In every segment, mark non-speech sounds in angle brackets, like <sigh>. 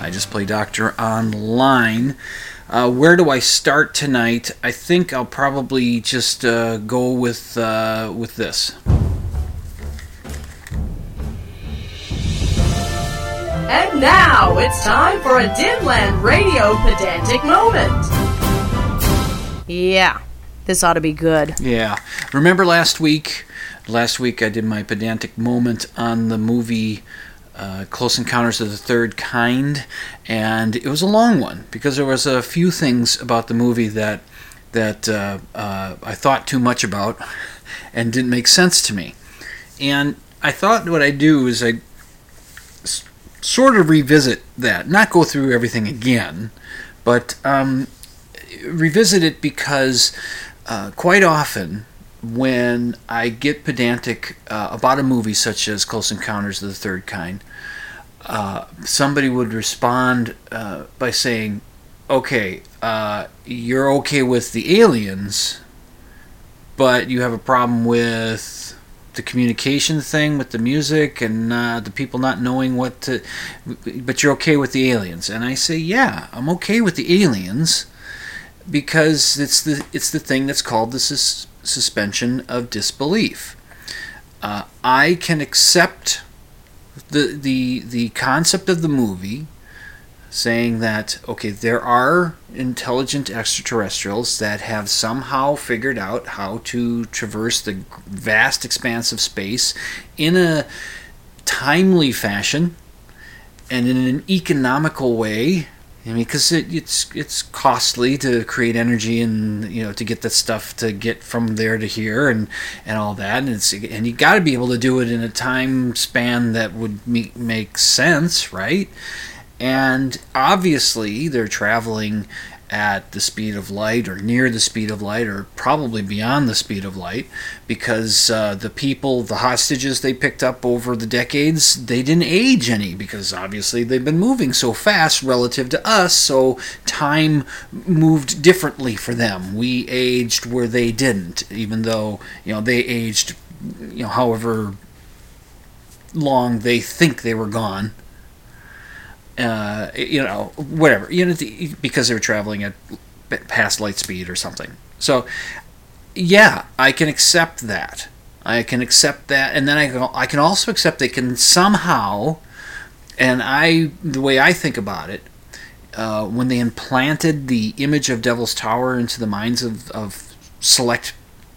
I just play doctor online. Uh, where do I start tonight? I think I'll probably just uh, go with uh, with this. And now it's time for a Dimland Radio pedantic moment. Yeah, this ought to be good. Yeah. Remember last week? Last week I did my pedantic moment on the movie uh, Close Encounters of the Third Kind, and it was a long one because there was a few things about the movie that that uh, uh, I thought too much about and didn't make sense to me. And I thought what I'd do is I s- sort of revisit that, not go through everything again, but um, revisit it because uh, quite often when I get pedantic uh, about a movie such as Close Encounters of the Third Kind, uh, somebody would respond uh, by saying, "Okay, uh, you're okay with the aliens, but you have a problem with." The communication thing with the music and uh, the people not knowing what to, but you're okay with the aliens. And I say, yeah, I'm okay with the aliens because it's the it's the thing that's called the sus- suspension of disbelief. Uh, I can accept the the the concept of the movie saying that okay there are intelligent extraterrestrials that have somehow figured out how to traverse the vast expanse of space in a timely fashion and in an economical way I mean, because it, it's it's costly to create energy and you know to get that stuff to get from there to here and and all that, and it's and you got to be able to do it in a time span that would me- make sense, right? And obviously, they're traveling at the speed of light or near the speed of light or probably beyond the speed of light because uh, the people the hostages they picked up over the decades they didn't age any because obviously they've been moving so fast relative to us so time moved differently for them. We aged where they didn't even though you know they aged you know however long they think they were gone uh, you know, whatever, you know, because they were traveling at past light speed or something. So, yeah, I can accept that. I can accept that, and then I can, I can also accept they can somehow, and I, the way I think about it, uh, when they implanted the image of Devil's Tower into the minds of, of select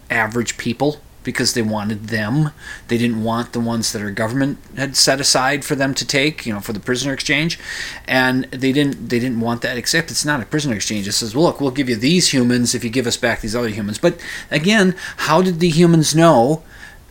average people, because they wanted them. They didn't want the ones that our government had set aside for them to take, you know, for the prisoner exchange. And they didn't they didn't want that except it's not a prisoner exchange. It says, look, we'll give you these humans if you give us back these other humans. But again, how did the humans know?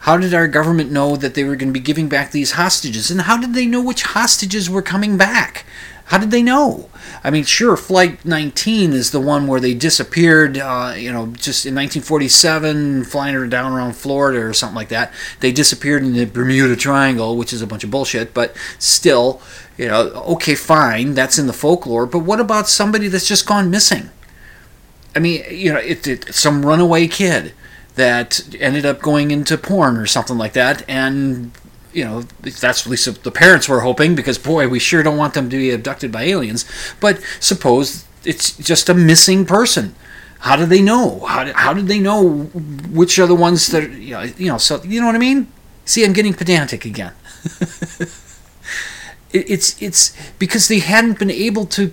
How did our government know that they were going to be giving back these hostages? And how did they know which hostages were coming back? How did they know? I mean, sure, Flight 19 is the one where they disappeared, uh, you know, just in 1947, flying down around Florida or something like that. They disappeared in the Bermuda Triangle, which is a bunch of bullshit, but still, you know, okay, fine, that's in the folklore, but what about somebody that's just gone missing? I mean, you know, it, it, some runaway kid that ended up going into porn or something like that, and you know, that's at least the parents were hoping because boy, we sure don't want them to be abducted by aliens. But suppose it's just a missing person. How do they know? How did, how did they know which are the ones that you know? You know, so you know what I mean? See, I'm getting pedantic again. <laughs> it, it's it's because they hadn't been able to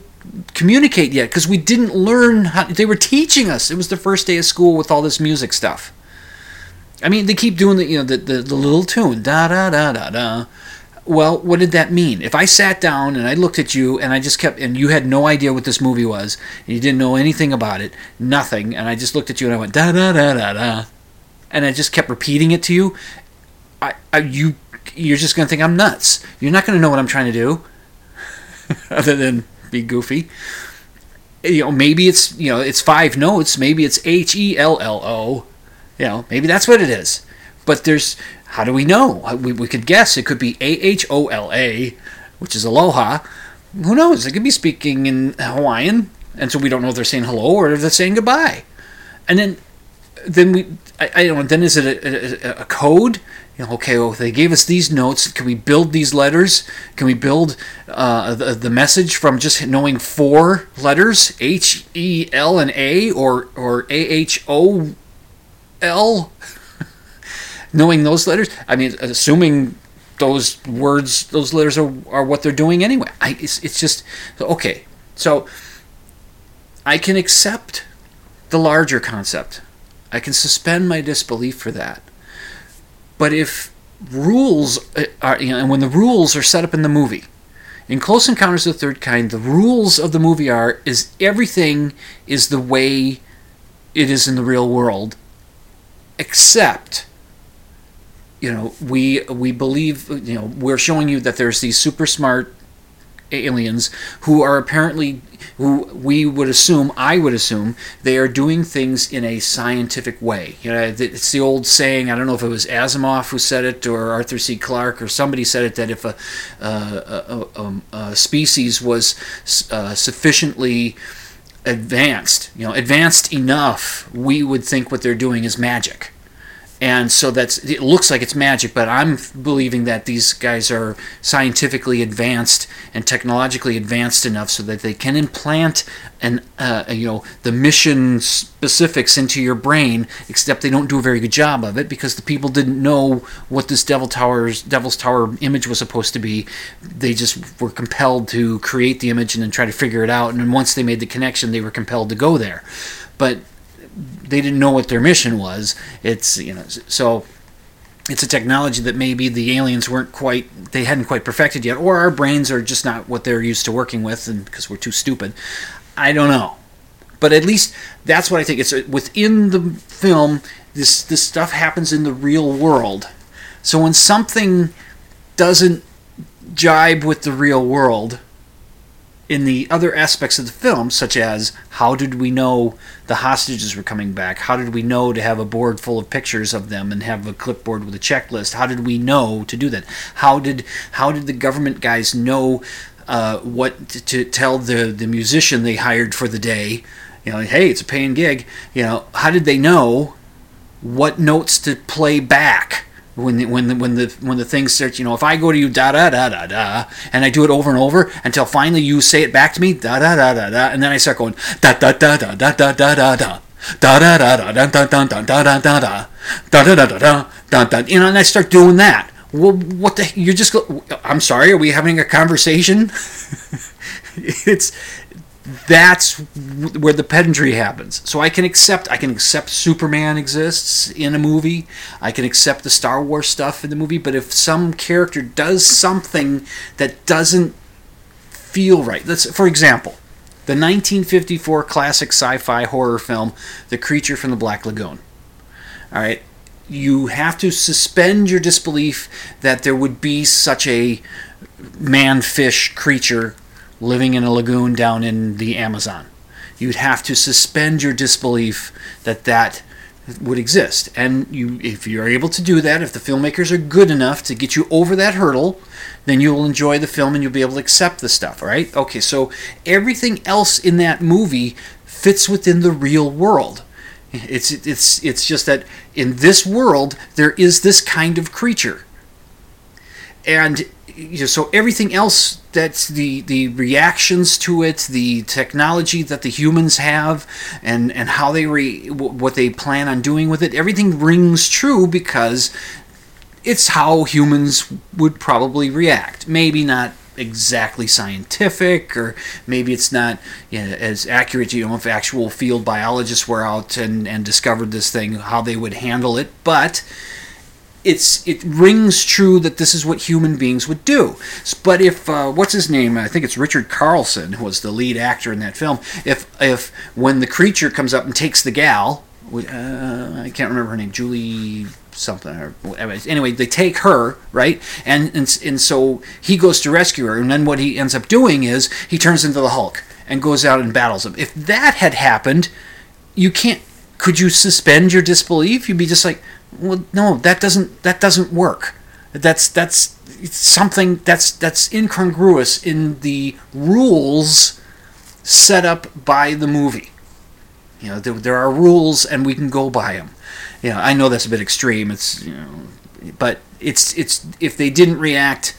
communicate yet because we didn't learn how they were teaching us. It was the first day of school with all this music stuff. I mean, they keep doing the you know the, the, the little tune da da da da da. Well, what did that mean? If I sat down and I looked at you and I just kept and you had no idea what this movie was and you didn't know anything about it, nothing, and I just looked at you and I went da da da da da, and I just kept repeating it to you, I, I you you're just gonna think I'm nuts. You're not gonna know what I'm trying to do, <laughs> other than be goofy. You know, maybe it's you know it's five notes. Maybe it's H E L L O. You know, maybe that's what it is. But there's how do we know? We, we could guess it could be A H O L A, which is aloha. Who knows? They could be speaking in Hawaiian, and so we don't know if they're saying hello or if they're saying goodbye. And then, then we, I, I don't know. Then is it a, a, a code? You know, okay, well, they gave us these notes. Can we build these letters? Can we build uh, the, the message from just knowing four letters, H, E, L, and A, or or A, H, O, L? knowing those letters, I mean, assuming those words, those letters are, are what they're doing anyway. I, it's, it's just, okay. So I can accept the larger concept. I can suspend my disbelief for that. But if rules uh, are, you know, and when the rules are set up in the movie, in Close Encounters of the Third Kind, the rules of the movie are is everything is the way it is in the real world, except you know we we believe you know we're showing you that there's these super smart aliens who are apparently who we would assume I would assume they are doing things in a scientific way. You know, it's the old saying. I don't know if it was Asimov who said it or Arthur C. Clarke or somebody said it that if a, uh, a, a, a species was uh, sufficiently advanced, you know, advanced enough, we would think what they're doing is magic and so that's it looks like it's magic but i'm believing that these guys are scientifically advanced and technologically advanced enough so that they can implant an uh, you know the mission specifics into your brain except they don't do a very good job of it because the people didn't know what this devil towers devil's tower image was supposed to be. They just were compelled to create the image and then try to figure it out. And then once they made the connection they were compelled to go there. But they didn't know what their mission was. It's you know so it's a technology that maybe the aliens weren't quite they hadn't quite perfected yet, or our brains are just not what they're used to working with, and because we're too stupid. I don't know, but at least that's what I think. It's uh, within the film. This this stuff happens in the real world, so when something doesn't jibe with the real world in the other aspects of the film, such as how did we know the hostages were coming back? How did we know to have a board full of pictures of them and have a clipboard with a checklist? How did we know to do that? How did how did the government guys know uh, what to, to tell the the musician they hired for the day? You know, hey, it's a paying gig. You know, how did they know what notes to play back? When the, when the, when the when the thing starts, you know, if I go to you da da da da da, and I do it over and over until finally you say it back to me da da da da da, and then I start going da da da da da da da da da. Da da da da da da da da da da da da da da da da da da da you know, and I start doing that. Well, what the? You're just. I'm sorry. Are we having a conversation? it's that's where the pedantry happens. So I can accept I can accept Superman exists in a movie. I can accept the Star Wars stuff in the movie, but if some character does something that doesn't feel right. Let's for example, the 1954 classic sci-fi horror film The Creature from the Black Lagoon. All right, you have to suspend your disbelief that there would be such a man-fish creature living in a lagoon down in the Amazon. You'd have to suspend your disbelief that that would exist. And you, if you're able to do that, if the filmmakers are good enough to get you over that hurdle, then you'll enjoy the film and you'll be able to accept the stuff, right? Okay, so everything else in that movie fits within the real world. It's it's it's just that in this world there is this kind of creature. And you know, so everything else that's the the reactions to it, the technology that the humans have, and and how they re, what they plan on doing with it, everything rings true because it's how humans would probably react. Maybe not exactly scientific, or maybe it's not you know, as accurate. You know, if actual field biologists were out and, and discovered this thing, how they would handle it. But it's it rings true that this is what human beings would do. But if uh, what's his name? I think it's Richard Carlson who was the lead actor in that film. If if when the creature comes up and takes the gal, uh, I can't remember her name, Julie something or whatever. Anyway, they take her right, and and and so he goes to rescue her, and then what he ends up doing is he turns into the Hulk and goes out and battles him. If that had happened, you can't. Could you suspend your disbelief? You'd be just like, well, no, that doesn't that doesn't work. That's that's something that's that's incongruous in the rules set up by the movie. You know, there, there are rules and we can go by them. You know, I know that's a bit extreme. It's you know, but it's it's if they didn't react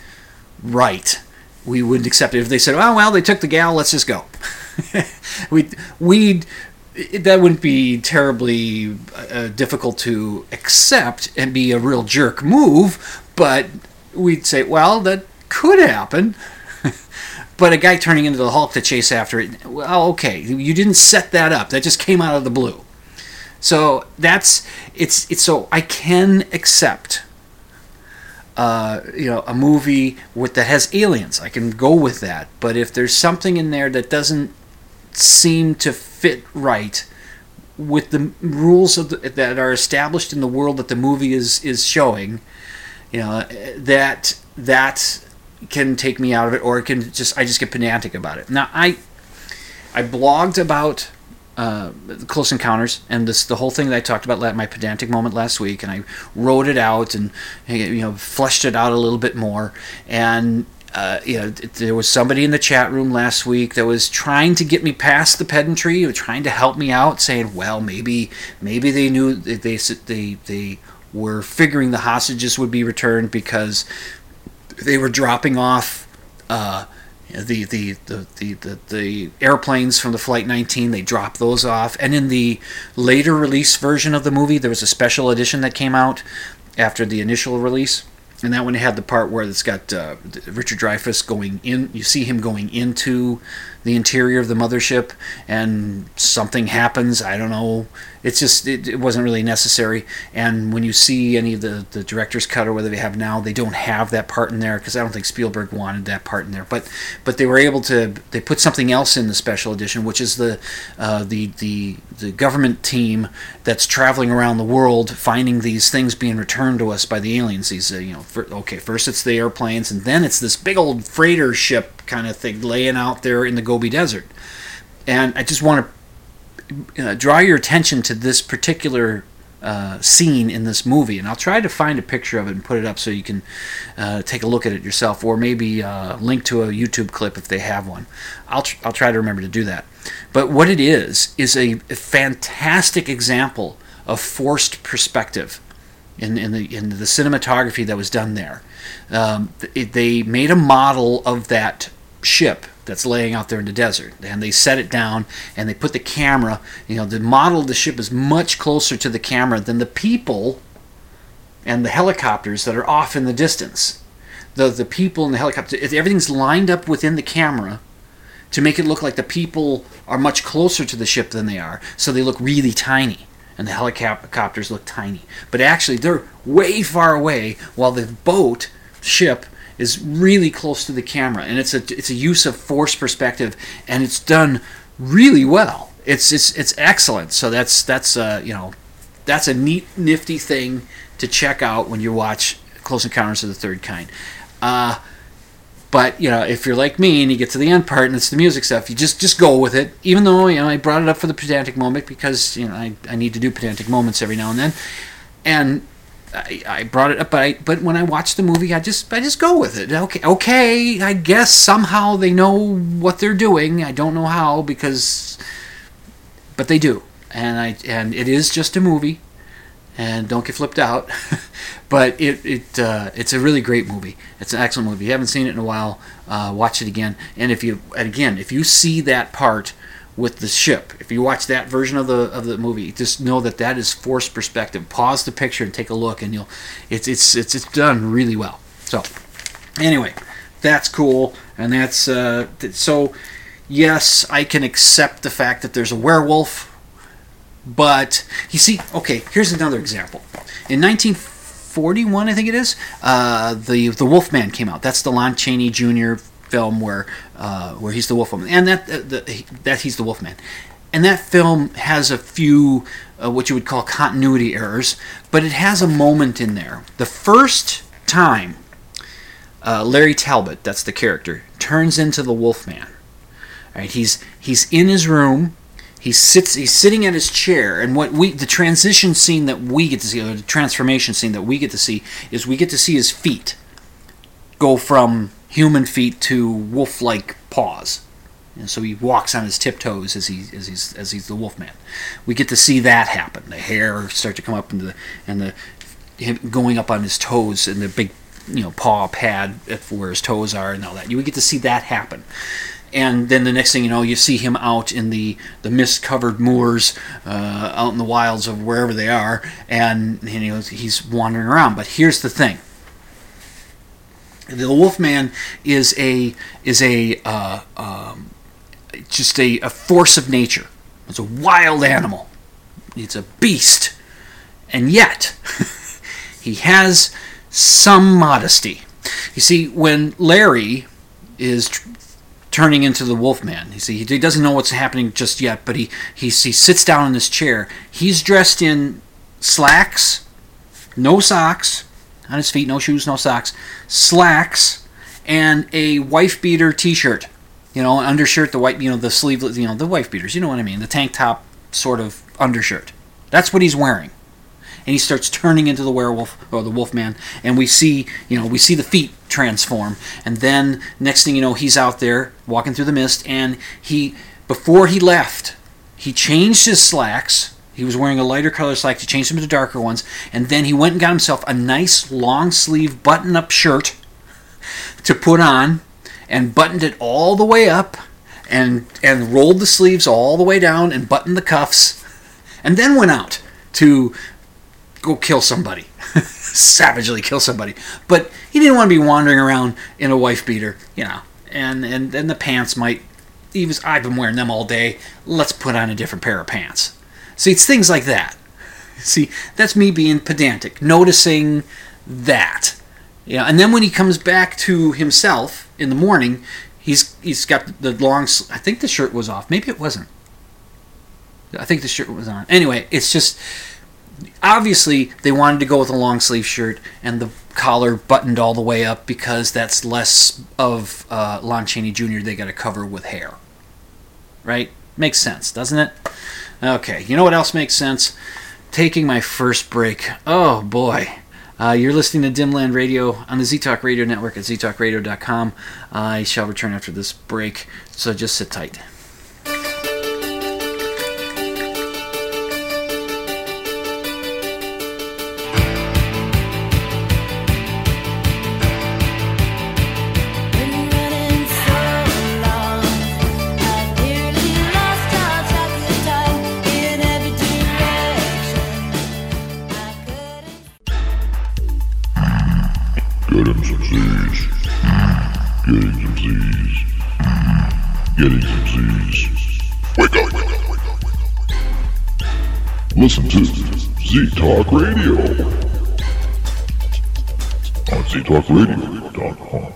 right, we wouldn't accept it. If they said, "Oh well, they took the gal, let's just go," <laughs> we we we'd that wouldn't be terribly uh, difficult to accept and be a real jerk move, but we'd say, well, that could happen. <laughs> but a guy turning into the Hulk to chase after it, well, okay, you didn't set that up. That just came out of the blue. So that's it's it's so I can accept uh, you know a movie with that has aliens. I can go with that. But if there's something in there that doesn't seem to fit right with the rules the, that are established in the world that the movie is is showing, you know that that can take me out of it, or it can just I just get pedantic about it. Now I I blogged about uh, Close Encounters and this the whole thing that I talked about my pedantic moment last week, and I wrote it out and you know fleshed it out a little bit more, and uh, you know, there was somebody in the chat room last week that was trying to get me past the pedantry, trying to help me out, saying, "Well, maybe, maybe they knew that they they they were figuring the hostages would be returned because they were dropping off." Uh, the, the, the, the, the, airplanes from the Flight 19, they dropped those off. And in the later release version of the movie, there was a special edition that came out after the initial release and that one had the part where it's got uh, Richard Dreyfuss going in. You see him going into the interior of the mothership, and something happens. I don't know. It's just it, it, wasn't really necessary. And when you see any of the the director's cut or whether they have now, they don't have that part in there because I don't think Spielberg wanted that part in there. But but they were able to they put something else in the special edition, which is the uh, the the the government team that's traveling around the world finding these things being returned to us by the aliens. These uh, you know for, okay first it's the airplanes and then it's this big old freighter ship kind of thing laying out there in the Gobi Desert. And I just want to uh, draw your attention to this particular uh, scene in this movie, and I'll try to find a picture of it and put it up so you can uh, take a look at it yourself, or maybe uh, link to a YouTube clip if they have one. I'll tr- I'll try to remember to do that. But what it is is a, a fantastic example of forced perspective in, in the in the cinematography that was done there. Um, it, they made a model of that ship that's laying out there in the desert. And they set it down and they put the camera you know the model of the ship is much closer to the camera than the people and the helicopters that are off in the distance. The the people and the helicopter everything's lined up within the camera to make it look like the people are much closer to the ship than they are. So they look really tiny and the helicopters look tiny. But actually they're way far away while the boat ship is really close to the camera, and it's a it's a use of force perspective, and it's done really well. It's it's it's excellent. So that's that's uh, you know that's a neat nifty thing to check out when you watch Close Encounters of the Third Kind. Uh, but you know, if you're like me and you get to the end part and it's the music stuff, you just just go with it. Even though you know I brought it up for the pedantic moment because you know I, I need to do pedantic moments every now and then, and I, I brought it up, but I, but when I watch the movie, I just I just go with it. Okay, okay, I guess somehow they know what they're doing. I don't know how because, but they do, and I and it is just a movie, and don't get flipped out. <laughs> but it it uh, it's a really great movie. It's an excellent movie. If you haven't seen it in a while, uh, watch it again. And if you and again, if you see that part with the ship. If you watch that version of the of the movie, just know that that is forced perspective. Pause the picture and take a look, and you'll it's it's it's it's done really well. So anyway, that's cool, and that's uh, so. Yes, I can accept the fact that there's a werewolf, but you see, okay, here's another example. In 1941, I think it is, uh, the the Wolfman came out. That's the Lon Chaney Jr. film where uh, where he's the Wolfman, and that uh, the, that he's the Wolfman. And that film has a few uh, what you would call continuity errors, but it has a moment in there. The first time uh, Larry Talbot, that's the character, turns into the Wolfman. Right, he's he's in his room. He sits. He's sitting at his chair, and what we the transition scene that we get to see, the transformation scene that we get to see, is we get to see his feet go from human feet to wolf-like paws. And so he walks on his tiptoes as he as he's as he's the Wolfman. We get to see that happen. The hair start to come up and the and the him going up on his toes and the big you know paw pad where his toes are and all that. You get to see that happen. And then the next thing you know, you see him out in the, the mist covered moors, uh, out in the wilds of wherever they are, and, and he's wandering around. But here's the thing: the Wolfman is a is a uh, um, just a, a force of nature. It's a wild animal. It's a beast, and yet <laughs> he has some modesty. You see, when Larry is tr- turning into the Wolfman, you see, he doesn't know what's happening just yet, but he, he, he sits down in his chair. He's dressed in slacks, no socks on his feet, no shoes, no socks, slacks, and a wife beater T-shirt. You know, an undershirt, the white, you know, the sleeveless, you know, the wife beaters. You know what I mean? The tank top sort of undershirt. That's what he's wearing and he starts turning into the werewolf or the wolfman and we see you know we see the feet transform and then next thing you know he's out there walking through the mist and he before he left he changed his slacks he was wearing a lighter color slacks he changed them to darker ones and then he went and got himself a nice long sleeve button up shirt to put on and buttoned it all the way up and and rolled the sleeves all the way down and buttoned the cuffs and then went out to go kill somebody, <laughs> savagely kill somebody. But he didn't want to be wandering around in a wife beater, you know. And and then the pants might. He was. I've been wearing them all day. Let's put on a different pair of pants. See, it's things like that. See, that's me being pedantic, noticing that. Yeah, and then when he comes back to himself in the morning, he's he's got the long. I think the shirt was off. Maybe it wasn't. I think the shirt was on. Anyway, it's just obviously they wanted to go with a long sleeve shirt and the collar buttoned all the way up because that's less of uh, Lon Chaney Jr. they got to cover with hair. Right? Makes sense, doesn't it? Okay, you know what else makes sense? Taking my first break. Oh boy. Uh, you're listening to Dimland Radio on the ZTalk Radio Network at ztalkradio.com. I shall return after this break, so just sit tight. Get him some Z's. Getting some Z's. Getting some Z's. Wake up, wake up, wake up, wake up. Listen to Z Talk Radio on ztalkradio.com.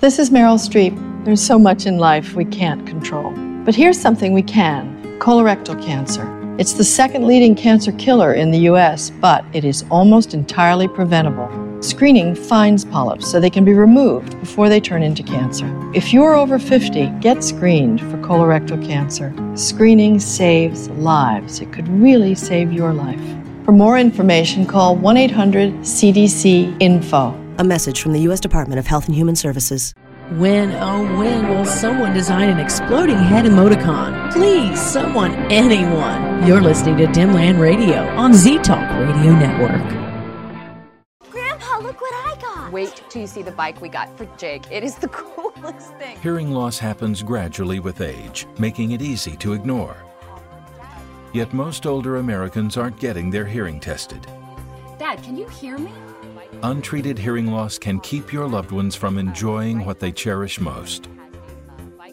This is Meryl Streep. There's so much in life we can't control. But here's something we can colorectal cancer. It's the second leading cancer killer in the US, but it is almost entirely preventable. Screening finds polyps so they can be removed before they turn into cancer. If you're over 50, get screened for colorectal cancer. Screening saves lives. It could really save your life. For more information, call 1 800 CDC Info. A message from the U.S. Department of Health and Human Services. When, oh, when will someone design an exploding head emoticon? Please, someone, anyone. You're listening to Dimland Radio on Z Talk Radio Network. Grandpa, look what I got. wait till you see the bike we got for Jake. It is the <laughs> coolest thing. Hearing loss happens gradually with age, making it easy to ignore. Yet most older Americans aren't getting their hearing tested. Dad, can you hear me? Untreated hearing loss can keep your loved ones from enjoying what they cherish most.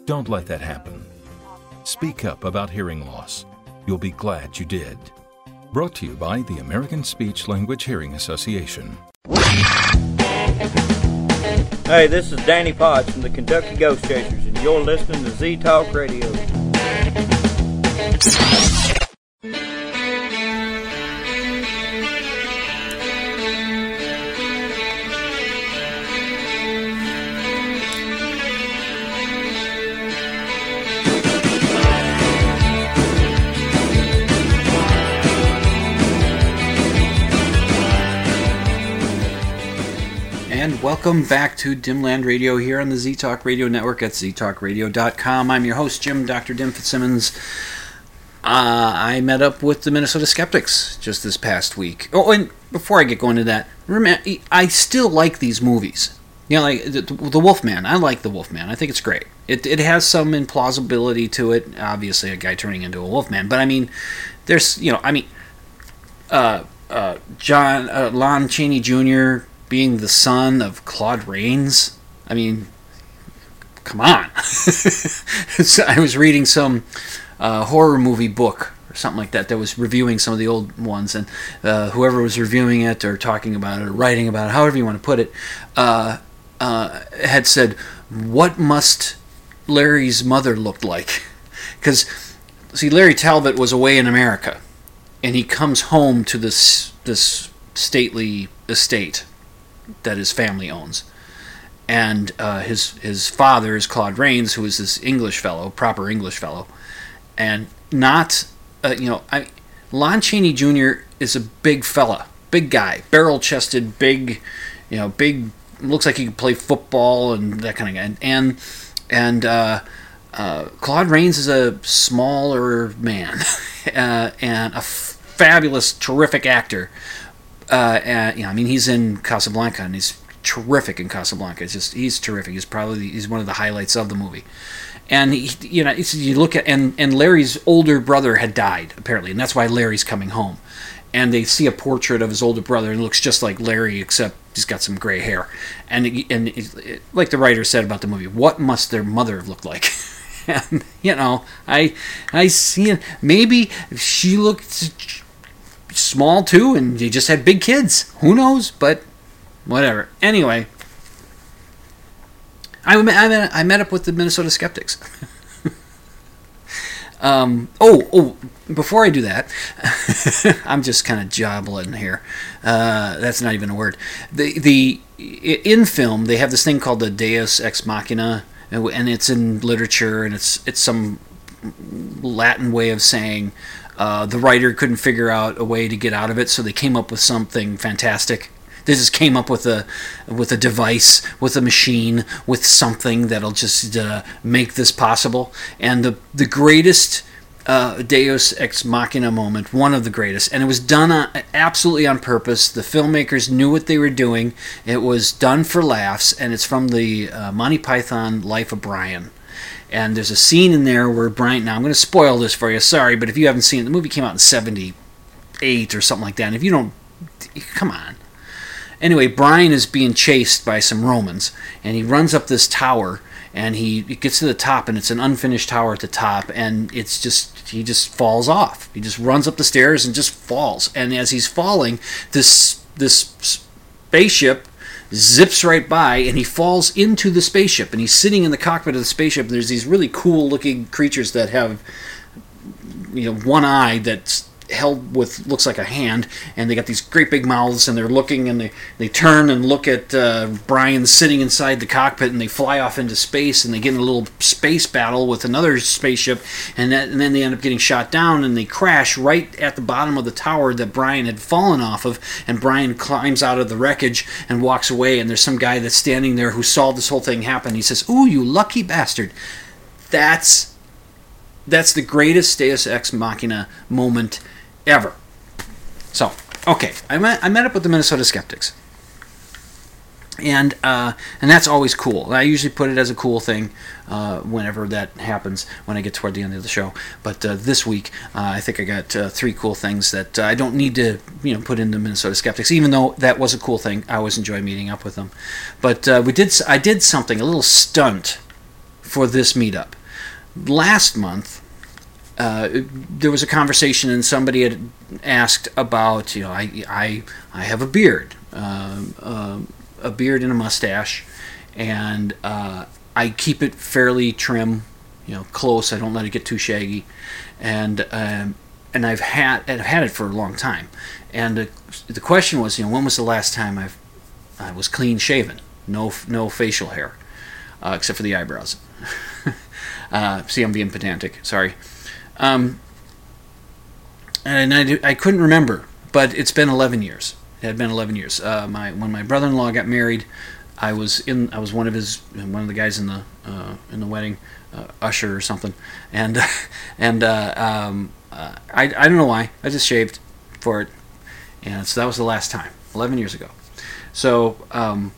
Don't let that happen. Speak up about hearing loss. You'll be glad you did. Brought to you by the American Speech Language Hearing Association. Hey, this is Danny Potts from the Kentucky Ghost Chasers, and you're listening to Z Talk Radio. Welcome back to Dimland Radio here on the Z Talk Radio Network at ztalkradio.com. I'm your host, Jim Dr. Dim Fitzsimmons. Uh, I met up with the Minnesota Skeptics just this past week. Oh, and before I get going to that, remember, I still like these movies. You know, like the, the Wolfman. I like the Wolfman. I think it's great. It, it has some implausibility to it. Obviously, a guy turning into a Wolfman. But I mean, there's, you know, I mean, uh, uh, John uh, Lon Chaney Jr. being the son of Claude Rains. I mean, come on. So <laughs> I was reading some uh, horror movie book or something like that that was reviewing some of the old ones, and uh, whoever was reviewing it or talking about it or writing about it, however you want to put it, uh, uh, had said, "What must Larry's mother look like?" <laughs> Because see, Larry Talbot was away in America, and he comes home to this this stately estate that his family owns. And uh, his his father is Claude Rains, who is this English fellow, proper English fellow, and not uh, you know I Lon Chaney Jr. is a big fella, big guy, barrel chested, big, you know, big. Looks like he could play football and that kind of guy. And and uh, uh, Claude Rains is a smaller man <laughs> uh, and a f- fabulous, terrific actor. Uh, and, you know, I mean, he's in Casablanca and he's terrific in Casablanca. It's just he's terrific. He's probably he's one of the highlights of the movie. And he, you know, you look at and and Larry's older brother had died apparently, and that's why Larry's coming home. And they see a portrait of his older brother, and it looks just like Larry, except he's got some gray hair. And and it, it, like the writer said about the movie, what must their mother have looked like? <laughs> and you know, I I see maybe she looked small too, and they just had big kids. Who knows? But whatever. Anyway, I I I met up with the Minnesota Skeptics. <laughs> um, oh, oh, before I do that, <laughs> I'm just kind of jobbling here. Uh, that's not even a word. The the in film they have this thing called the Deus ex machina, and it's in literature, and it's it's some Latin way of saying uh, the writer couldn't figure out a way to get out of it, so they came up with something fantastic. They just came up with a with a device, with a machine, with something that'll just uh, make this possible. And the the greatest uh, Deus ex machina moment, one of the greatest, and it was done on, absolutely on purpose. The filmmakers knew what they were doing. It was done for laughs, and it's from the uh, Monty Python Life of Brian. And there's a scene in there where Brian. Now I'm going to spoil this for you. Sorry, but if you haven't seen it, the movie came out in '78 or something like that. And if you don't, come on. Anyway, Brian is being chased by some Romans, and he runs up this tower, and he, gets to the top, and it's an unfinished tower at the top, and it's just he just falls off. He just runs up the stairs and just falls. And as he's falling, this this spaceship zips right by and he falls into the spaceship and he's sitting in the cockpit of the spaceship and there's these really cool looking creatures that have you know one eye that's held with looks like a hand and they got these great big mouths and they're looking and they, they turn and look at uh, brian sitting inside the cockpit and they fly off into space and they get in a little space battle with another spaceship and, that, and then they end up getting shot down and they crash right at the bottom of the tower that brian had fallen off of and brian climbs out of the wreckage and walks away and there's some guy that's standing there who saw this whole thing happen. He says ooh you lucky bastard. That's that's the greatest deus ex machina moment ever. So, okay, I met, I met up with the Minnesota Skeptics. and uh, and that's always cool. I usually put it as a cool thing uh, whenever that happens when I get toward the end of the show. But uh, this week, uh, I think I got uh, three cool things that uh, I don't need to you know put into Minnesota Skeptics. Even though that was a cool thing, I always enjoy meeting up with them. But we did I did something a little stunt for this meetup last month. There was a conversation, and somebody had asked about, you know, I, I, I have a beard. Um, um, a beard and a mustache, and uh, I keep it fairly trim, you know, close. I don't let it get too shaggy, and um, and I've had I've had it for a long time. And the, question was, you know, when was the last time I've I was clean shaven, no no facial hair, uh, except for the eyebrows. <laughs> uh, see, I'm being pedantic. Sorry. Um, and I, I couldn't remember, but it's been 11 years. It had been 11 years. Uh, my when my brother-in-law got married, I was in. I was one of his one of the guys in the uh, in the wedding, uh, usher or something, and <laughs> and uh, um, uh, I I don't know why I just shaved for it, and so that was the last time 11 years ago. So um,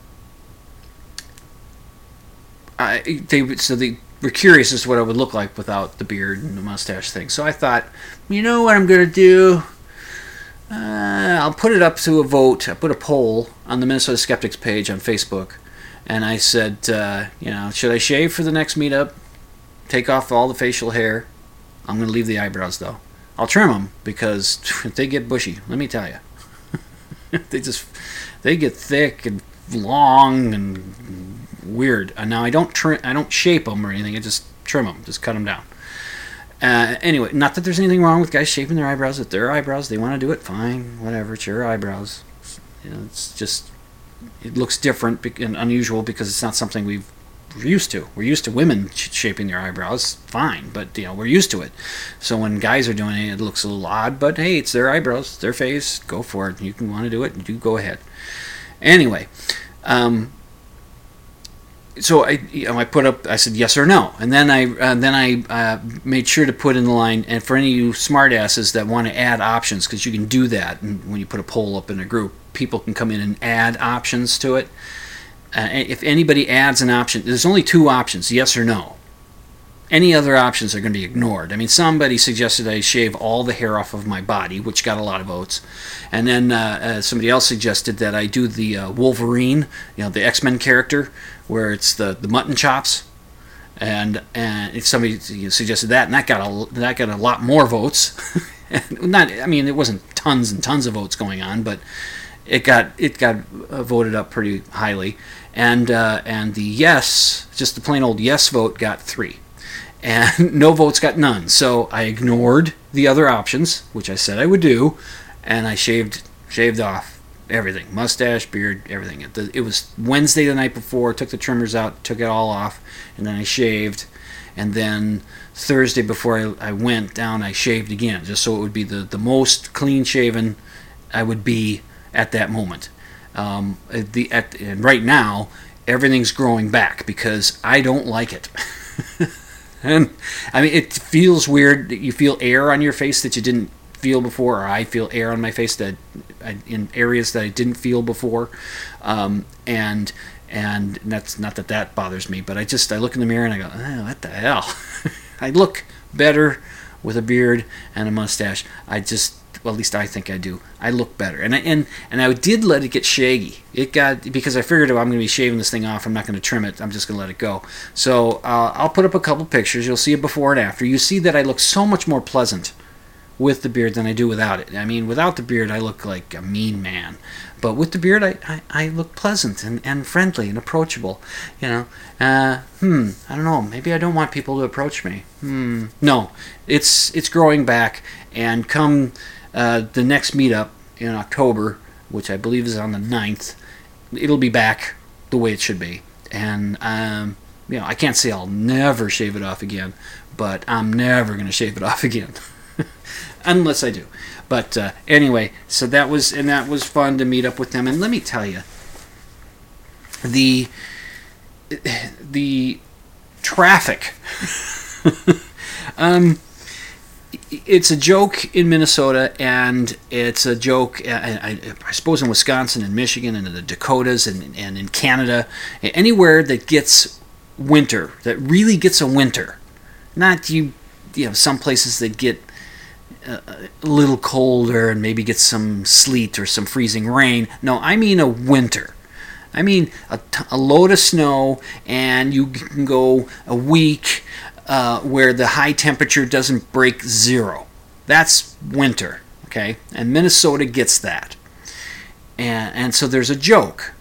I they so they were curious as to what I would look like without the beard and the mustache thing. So I thought, you know what I'm gonna do? Uh, I'll put it up to a vote. I put a poll on the Minnesota Skeptics page on Facebook, and I said, uh, you know, should I shave for the next meetup? Take off all the facial hair. I'm going to leave the eyebrows though. I'll trim them because <laughs> they get bushy. Let me tell you, <laughs> they just they get thick and long and weird. And now I don't trim, I don't shape them or anything. I just trim them, just cut them down. Uh, anyway, not that there's anything wrong with guys shaving their eyebrows. If their eyebrows, they want to do it, fine, whatever. It's your eyebrows. You know, it's just it looks different and unusual because it's not something we've we're used to. We're used to women shaping their eyebrows, fine, but you know we're used to it. So when guys are doing it, it looks a little odd. But hey, it's their eyebrows, their face. Go for it. You can want to do it, you go ahead. Anyway, um, so I, you know, I put up. I said yes or no, and then I uh, then I uh, made sure to put in the line. And for any of you smartasses that want to add options, because you can do that when you put a poll up in a group, people can come in and add options to it. Uh, if anybody adds an option, there's only two options: yes or no. Any other options are going to be ignored. I mean, somebody suggested I shave all the hair off of my body, which got a lot of votes, and then uh, uh, somebody else suggested that I do the uh, Wolverine, you know, the X Men character where it's the, the mutton chops, and and somebody suggested that, and that got a that got a lot more votes. <laughs> Not, I mean, it wasn't tons and tons of votes going on, but it got it got uh, voted up pretty highly, and uh, and the yes, just the plain old yes vote got three, and <laughs> no votes got none. So I ignored the other options, which I said I would do, and I shaved shaved off everything. Mustache beard everything. It, was wednesday the night before took the trimmers out took it all off and then i shaved. And then thursday before i, I went down i shaved again just so it would be the, the most clean shaven i would be at that moment. Um, the at, and right now everything's growing back because i don't like it <laughs> and i mean it feels weird that you feel air on your face that you didn't feel before, or I feel air on my face that I, in areas that I didn't feel before, um, and and that's not that that bothers me, but I just I look in the mirror and I go, oh, what the hell? <laughs> I look better with a beard and a mustache. I just well, at least I think I do. I look better, and I, and and I did let it get shaggy. It got because I figured oh, I'm going to be shaving this thing off. I'm not going to trim it. I'm just going to let it go. So uh, I'll put up a couple pictures. You'll see it before and after. You see that I look so much more pleasant with the beard than I do without it. I mean, without the beard, I look like a mean man. But with the beard, I, I, I look pleasant and, and friendly and approachable. You know, uh, hmm, I don't know. Maybe I don't want people to approach me. Hmm, no, it's it's growing back. And come uh, the next meetup in October, which I believe is on the 9th, it'll be back the way it should be. And um, you know, I can't say I'll never shave it off again, but I'm never going to shave it <laughs> off again. unless I do. But uh, anyway, so that was and that was fun to meet up with them. And let me tell you, the the traffic. <laughs> um, it's a joke in Minnesota, and it's a joke, uh, I, I, suppose, in Wisconsin and Michigan and the Dakotas and, and in Canada, anywhere that gets winter, that really gets a winter. Not you, you know, some places that get uh, a little colder and maybe get some sleet or some freezing rain. No, I mean a winter. I mean a, t- a load of snow, and you can go a week uh, where the high temperature doesn't break zero. That's winter, okay? And Minnesota gets that. And, and so there's a joke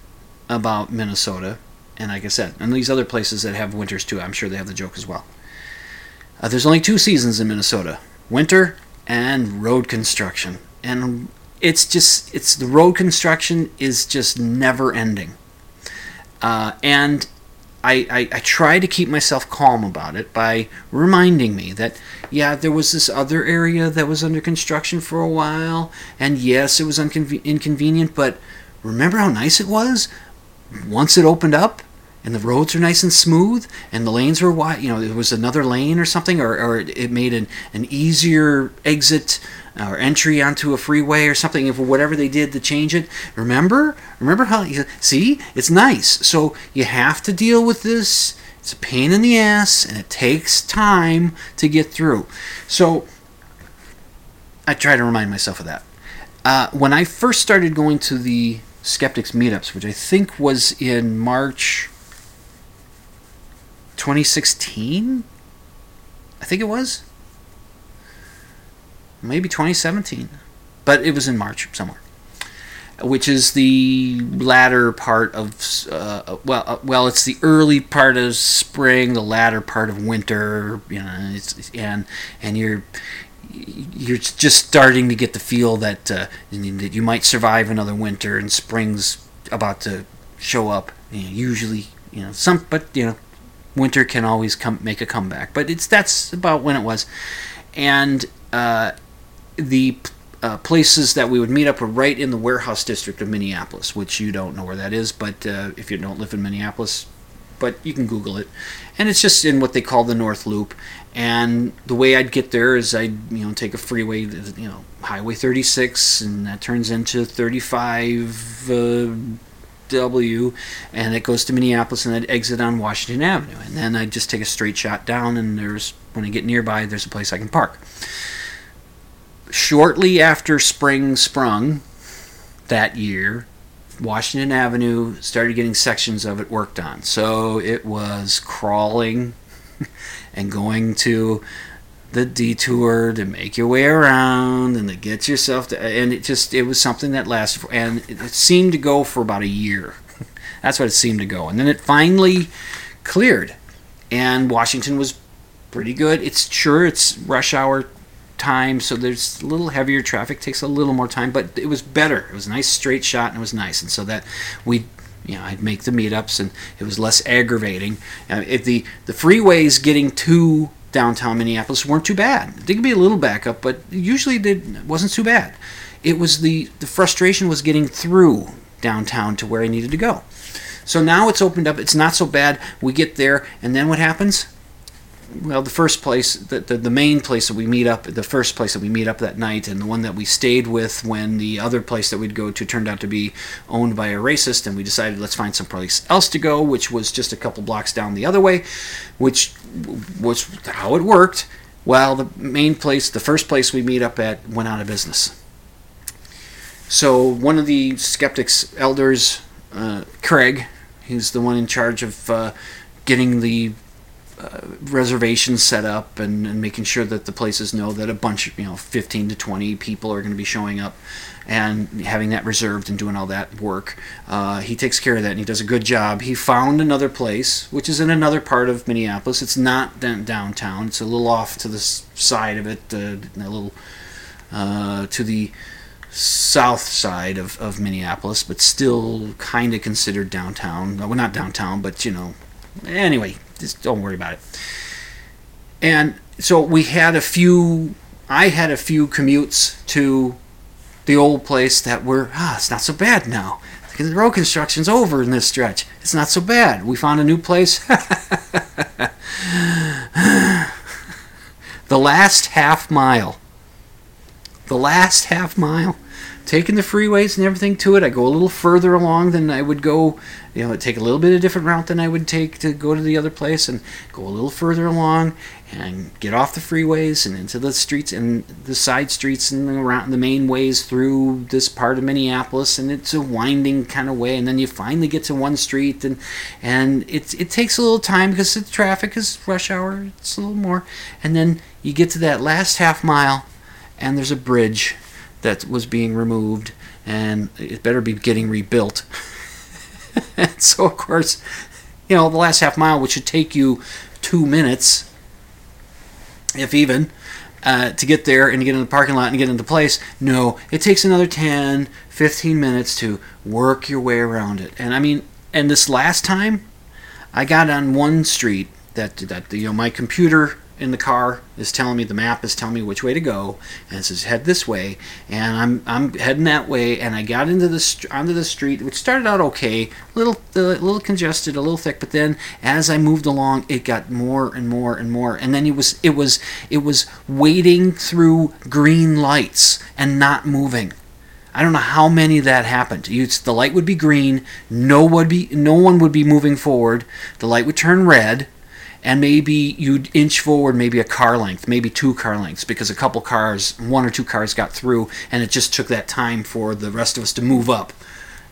about Minnesota, and like I said, and these other places that have winters too, I'm sure they have the joke as well. Uh, there's only two seasons in Minnesota winter and road construction. And it's just, it's the road construction is just never ending. Uh, and I, I, I, try to keep myself calm about it by reminding me that, yeah, there was this other area that was under construction for a while, and yes, it was inconvenient, but remember how nice it was once it opened up? And the roads are nice and smooth, and the lanes were wide. You know, it was another lane or something, or, or it made an, an easier exit or entry onto a freeway or something if whatever they did to change it. Remember? Remember how you see? It's nice. So you have to deal with this. It's a pain in the ass and it takes time to get through. So i try to remind myself of that. Uh, when i first started going to the skeptics meetups which i think was in march 2016 i think it was maybe 2017, but it was in March somewhere, which is the latter part of uh, well, uh, well, it's the early part of spring, the latter part of winter, you know, and and you're you're just starting to get the feel that uh, that you might survive another winter and spring's about to show up. You know, usually, you know, some, but you know, winter can always come make a comeback. But it's that's about when it was, and uh, the uh, places that we would meet up were right in the warehouse district of Minneapolis, which you don't know where that is, but uh, if you don't live in Minneapolis, but you can Google it. And it's just in what they call the North Loop. And the way I'd get there is I'd you know take a freeway, you know, Highway 36, and that turns into 35 uh, W, and it goes to Minneapolis, and I'd exit on Washington Avenue, and then I'd just take a straight shot down, and there's when I get nearby, there's a place I can park shortly after spring sprung that year, Washington Avenue started getting sections of it worked on. So it was crawling <laughs> and going to the detour to make your way around and to get yourself to, and it just it was something that lasted for, and it seemed to go for about a year. <laughs> That's what it seemed to go, and then it finally cleared, and Washington was pretty good. It's sure it's rush hour time, so there's a little heavier traffic, takes a little more time, but it was better. It was a nice straight shot and it was nice, and so that we you know, I'd make the meetups and it was less aggravating. Uh, if the the freeways getting to downtown Minneapolis weren't too bad. They could be a little backup, but usually it wasn't too bad. It was the the frustration was getting through downtown to where I needed to go. So now it's opened up. It's not so bad. We get there, and then what happens? Well, the first place, the, the, the, main place that we meet up, the first place that we meet up that night, and the one that we stayed with when the other place that we'd go to turned out to be owned by a racist, and we decided let's find some place else to go, which was just a couple blocks down the other way, which was how it worked. Well, the main place, the first place we meet up at, went out of business. So one of the skeptics elders, uh, Craig, he's the one in charge of uh, getting the uh, reservations set up and, and, making sure that the places know that a bunch of you know 15 to 20 people are going to be showing up and having that reserved and doing all that work. Uh, he takes care of that and he does a good job. He found another place which is in another part of minneapolis. It's not downtown. It's a little off to the side of it uh, a little uh, to the south side of, of minneapolis but still kind of considered downtown. Well not downtown but you know anyway just don't worry about it. And so we had a few, I had a few commutes to the old place that were, ah, it's not so bad now. The road construction's over in this stretch. It's not so bad. We found a new place. <laughs> the last half mile the last half mile, taking the freeways and everything to it. I go a little further along than I would go, you know, take a little bit of different route than I would take to go to the other place and go a little further along and get off the freeways and into the streets and the side streets and around the main ways through this part of Minneapolis. And it's a winding kind of way. And then you finally get to one street and and it it takes a little time because the traffic is rush hour. It's a little more. And then you get to that last half mile and there's a bridge that was being removed and it better be getting rebuilt <laughs> so of course you know the last half mile which should take you two minutes if even, uh, to get there and get in the parking lot and get into place. No, it takes another 10, 15 minutes to work your way around it. And I mean, and this last time, I got on one street that that you know my computer in the car is telling me the map is telling me which way to go and it says head this way and I'm I'm heading that way and I got into the onto the street which started out okay a little a little congested a little thick but then as I moved along it got more and more and more and then it was it was it was wading through green lights and not moving I don't know how many that happened. You, the light would be green, no would be no one would be moving forward. The light would turn red, and maybe you'd inch forward maybe a car length, maybe two car lengths, because a couple cars, one or two cars got through, and it just took that time for the rest of us to move up.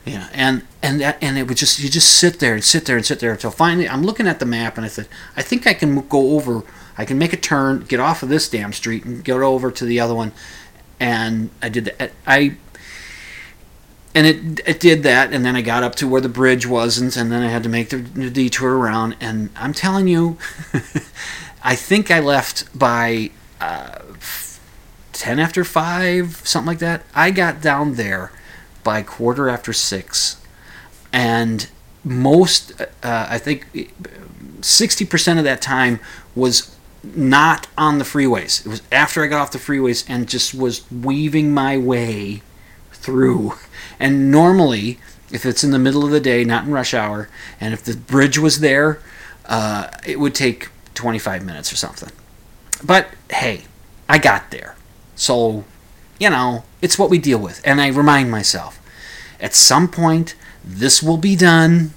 Yeah, and and that and it would just you just sit there and sit there and sit there until finally I'm looking at the map and I said I think I can go over, I can make a turn, get off of this damn street and go over to the other one, and I did that. I and it it did that, and then I got up to where the bridge wasn't, and then I had to make the, the detour around. And I'm telling you, <laughs> I think I left by uh, ten after five, something like that. I got down there by quarter after six, and most, uh, I think, sixty percent of that time was not on the freeways. It was after I got off the freeways and just was weaving my way through and normally, if it's in the middle of the day, not in rush hour, and if the bridge was there, uh, it would take 25 minutes or something. But hey, I got there. So, you know, it's what we deal with. And I remind myself at some point, this will be done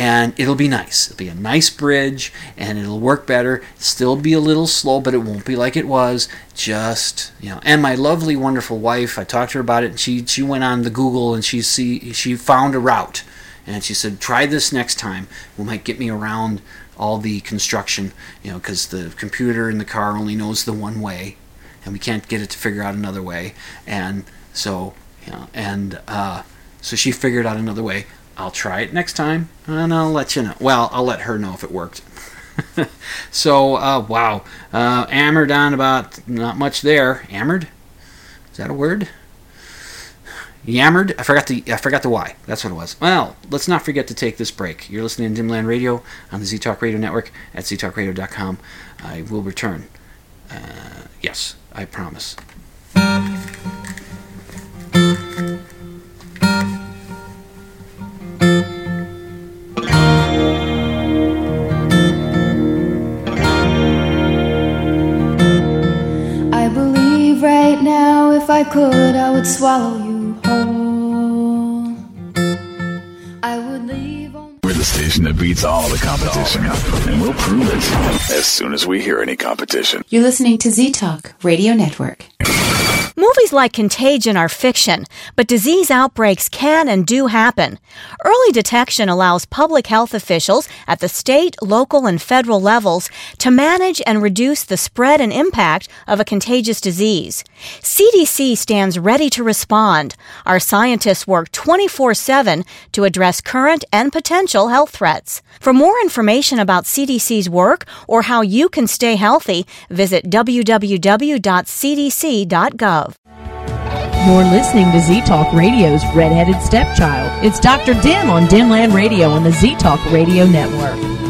and it'll be nice. It'll be a nice bridge and it'll work better. Still be a little slow, but it won't be like it was. Just you know, and my lovely, wonderful wife. I talked to her about it, and she she went on the Google and she see she found a route, and she said, "Try this next time. We might get me around all the construction, you know, because the computer in the car only knows the one way, and we can't get it to figure out another way, and so you know, and uh, so she figured out another way." I'll try it next time and I'll let you know. Well, I'll let her know if it worked. <laughs> so, uh, wow. Uh, hammered on about not much there. Hammered? Is that a word? Yammered? I forgot the I forgot the why. That's what it was. Well, let's not forget to take this break. You're listening to Dimland Radio on the Z Talk Radio Network at ztalkradio.com. I will return. Uh, yes, I promise. Swallow you whole. I would leave on. We're the station that beats all the competition, and we'll prove it as soon as we hear any competition. You're listening to Z Talk Radio Network. Movies like Contagion are fiction, but disease outbreaks can and do happen. Early detection allows public health officials at the state, local, and federal levels to manage and reduce the spread and impact of a contagious disease. CDC stands ready to respond. Our scientists work 24 7 to address current and potential health threats. For more information about CDC's work or how you can stay healthy, visit www.cdc.gov. You're listening to Z Talk Radio's Redheaded Stepchild. It's Dr. Dim on Dimland Radio on the Z Talk Radio Network.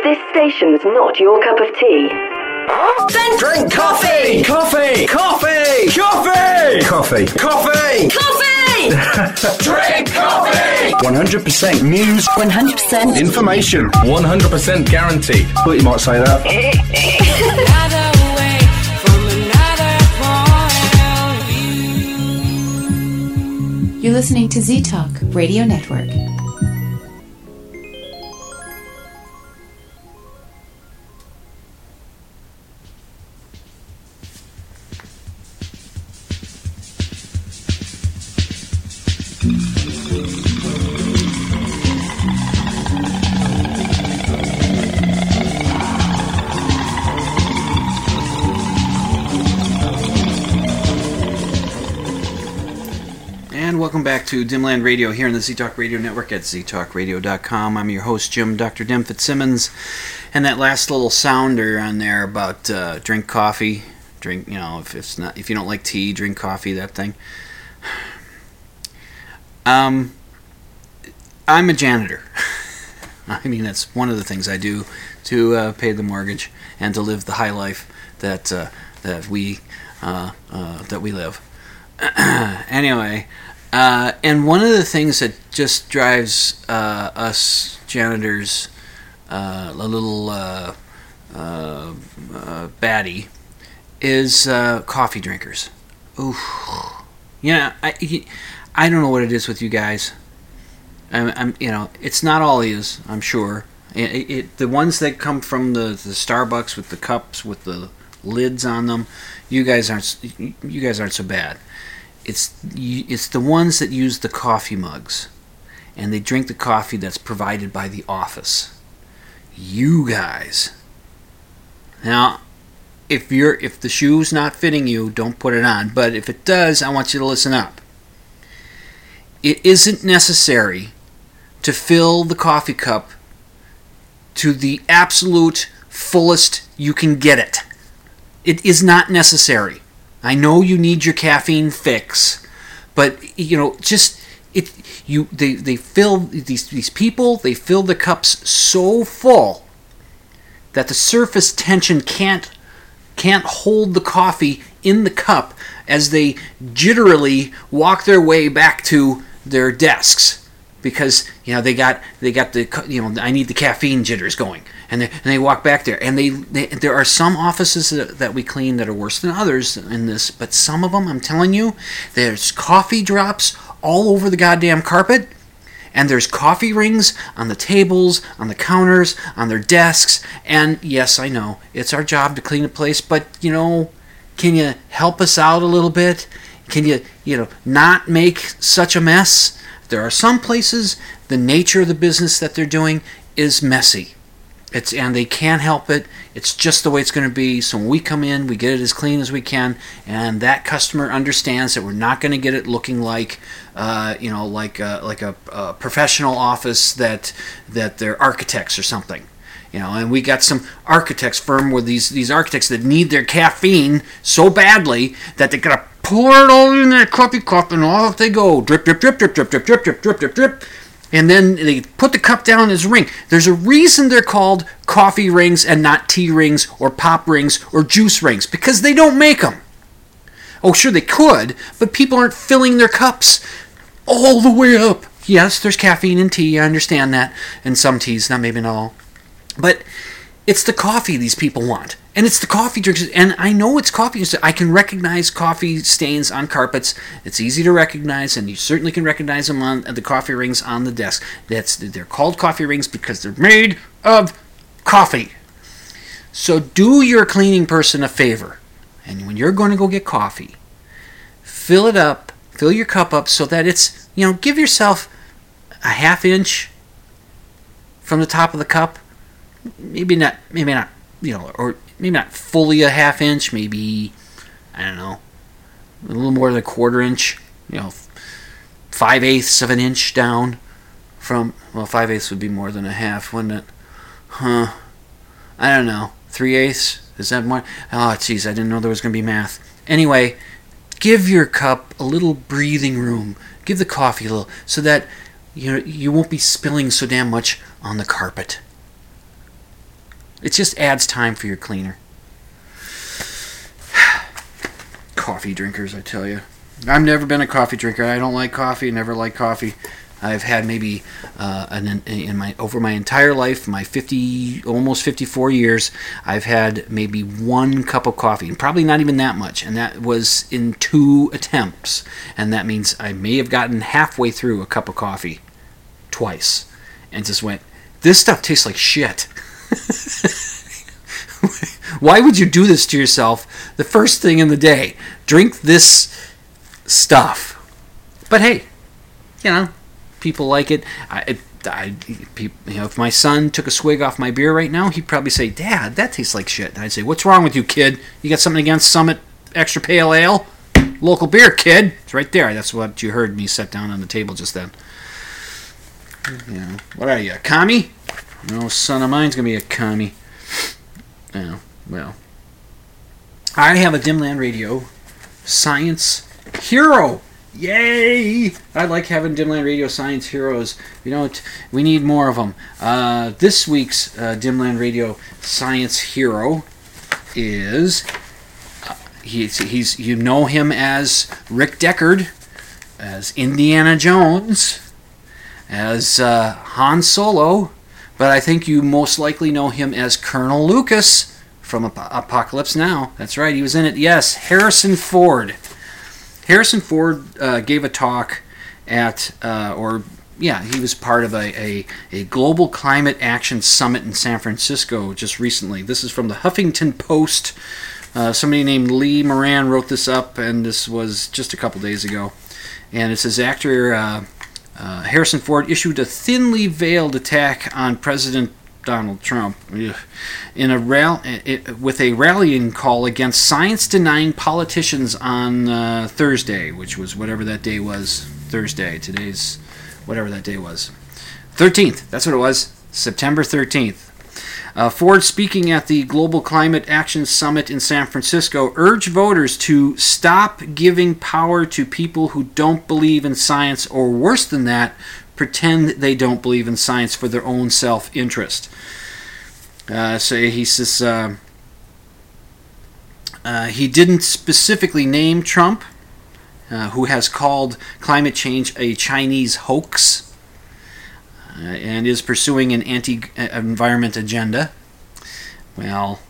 If this station is not your cup of tea, then drink coffee! Coffee! Coffee! Coffee! Coffee! Coffee! Coffee! <laughs> drink coffee! 100% news, 100% information, 100% guaranteed. Thought you might say that. You're listening to Z Talk Radio Network. Welcome back to Dimland Radio here on the ZTalk Radio Network at ztalkradio.com. I'm your host, Jim Dr. Dim Fitzsimmons. And that last little sounder on there about uh, drink coffee, drink, you know, if it's not, if you don't like tea, drink coffee, that thing. Um, I'm a janitor. <laughs> I mean, that's one of the things I do to uh, pay the mortgage and to live the high life that uh, that we uh, uh, that we live. <clears throat> anyway, uh, and one of the things that just drives uh, us janitors uh, a little uh, uh, uh, batty is coffee drinkers. Oof. Yeah, I, I don't know what it is with you guys. I'm, I'm you know, it's not all is, I'm sure. It, it, the ones that come from the, the Starbucks with the cups with the lids on them, you guys aren't you guys aren't so bad. It's it's the ones that use the coffee mugs, and they drink the coffee that's provided by the office. You guys. Now, if you're if the shoe's not fitting you, don't put it on. But if it does, I want you to listen up. It isn't necessary to fill the coffee cup to the absolute fullest you can get it. It is not necessary. I know you need your caffeine fix, but you know, just it you they, they fill these these people, they fill the cups so full that the surface tension can't can't hold the coffee in the cup as they jitterily walk their way back to their desks because you know they got they got the you know I need the caffeine jitters going and they, and they walk back there and they, they there are some offices that, that we clean that are worse than others in this but some of them I'm telling you there's coffee drops all over the goddamn carpet and there's coffee rings on the tables, on the counters, on their desks. And yes, I know it's our job to clean the place, but you know, can you help us out a little bit? Can you, you know, not make such a mess? There are some places the nature of the business that they're doing is messy. It's and they can't help it. It's just the way it's going to be. So when we come in, we get it as clean as we can, and that customer understands that we're not going to get it looking like, uh, you know, like a, like a, a professional office that that they're architects or something. You know, and we got some architects firm with these these architects that need their caffeine so badly that they're gonna pour it all in that coffee cup and off they go, drip drip drip drip drip drip drip drip drip drip drip and then they put the cup down his ring. There's a reason they're called coffee rings and not tea rings or pop rings or juice rings because they don't make them. Oh, sure, they could, but people aren't filling their cups all the way up. Yes, there's caffeine in tea, I understand that, and some teas, not maybe not all. But it's the coffee these people want. And it's the coffee drinks. and I know it's coffee. I can recognize coffee stains on carpets. It's easy to recognize, and you certainly can recognize them on the coffee rings on the desk. That's they're called coffee rings because they're made of coffee. So do your cleaning person a favor, and when you're going to go get coffee, fill it up, fill your cup up so that it's you know give yourself a half inch from the top of the cup. Maybe not. Maybe not. You know, or maybe not fully a half inch. Maybe I don't know, a little more than a quarter inch. You know, five eighths of an inch down from. Well, five eighths would be more than a half, wouldn't it? Huh. I don't know. Three eighths? Is that more? Oh, jeez, I didn't know there was going to be math. Anyway, give your cup a little breathing room. Give the coffee a little, so that you know, you won't be spilling so damn much on the carpet. It just adds time for your cleaner. <sighs> coffee drinkers, I tell you. I've never been a coffee drinker. I don't like coffee. Never like coffee. I've had maybe uh, an, in my over my entire life, my 50 almost 54 years, I've had maybe one cup of coffee, and probably not even that much, and that was in two attempts, and that means I may have gotten halfway through a cup of coffee twice, and just went, "This stuff tastes like shit." <laughs> <laughs> Why would you do this to yourself the first thing in the day? Drink this stuff. But hey, you know, people like it. I, I, you know, if my son took a swig off my beer right now, he'd probably say, "Dad, that tastes like shit." And I'd say, "What's wrong with you, kid? You got something against Summit Extra Pale Ale? Local beer, kid. It's right there. That's what you heard me set down on the table just then." Know, what are you, a commie? No son of mine's gonna be a commie. Yeah, well, I have a Dimland Radio Science Hero. Yay! I like having Dimland Radio Science Heroes. You know, we need more of them. Uh, this week's uh, Dimland Radio Science Hero is uh, he's, he's you know him as Rick Deckard, as Indiana Jones, as uh, Han Solo, but I think you most likely know him as Colonel Lucas from Ap- Apocalypse Now. That's right, he was in it. Yes, Harrison Ford. Harrison Ford uh, gave a talk at, uh, or yeah, he was part of a, a, a, global climate action summit in San Francisco just recently. This is from the Huffington Post. Uh, somebody named Lee Moran wrote this up, and this was just a couple days ago. And it says actor uh, uh, Harrison Ford issued a thinly veiled attack on President Donald Trump in a rall- with a rallying call against science-denying politicians on uh, Thursday, which was whatever that day was. Thursday. Today's whatever that day was. 13th. That's what it was. September 13th. Uh, Ford, speaking at the Global Climate Action Summit in San Francisco, urged voters to stop giving power to people who don't believe in science, or worse than that, pretend they don't believe in science for their own self interest. Uh, so he says uh, uh, he didn't specifically name Trump, uh, who has called climate change a Chinese hoax uh, and is pursuing an anti environment agenda. Well,